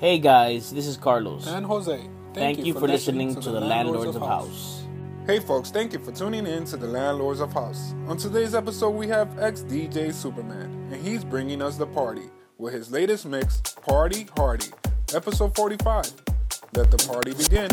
Hey guys, this is Carlos. And Jose. Thank, you, for listening, to, the Landlords of House. Hey folks, thank you for tuning in to the Landlords of House. On today's episode, we have XDJSuperMan, and he's bringing us the party with his latest mix, Party Hardy, episode 45. Let the party begin.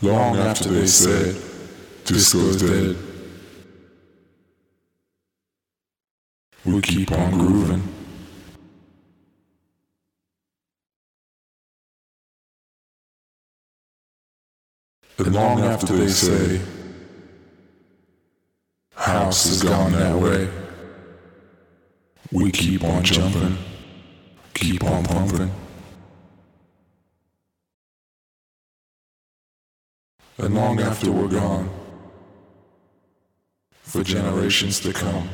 Long after they said disco's dead, we keep on grooving. And long after they say house has gone that way, we keep on jumping, keep on pumping. And long after we're gone, for generations to come,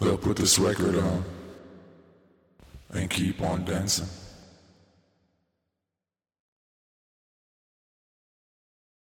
they'll put this record on and keep on dancing.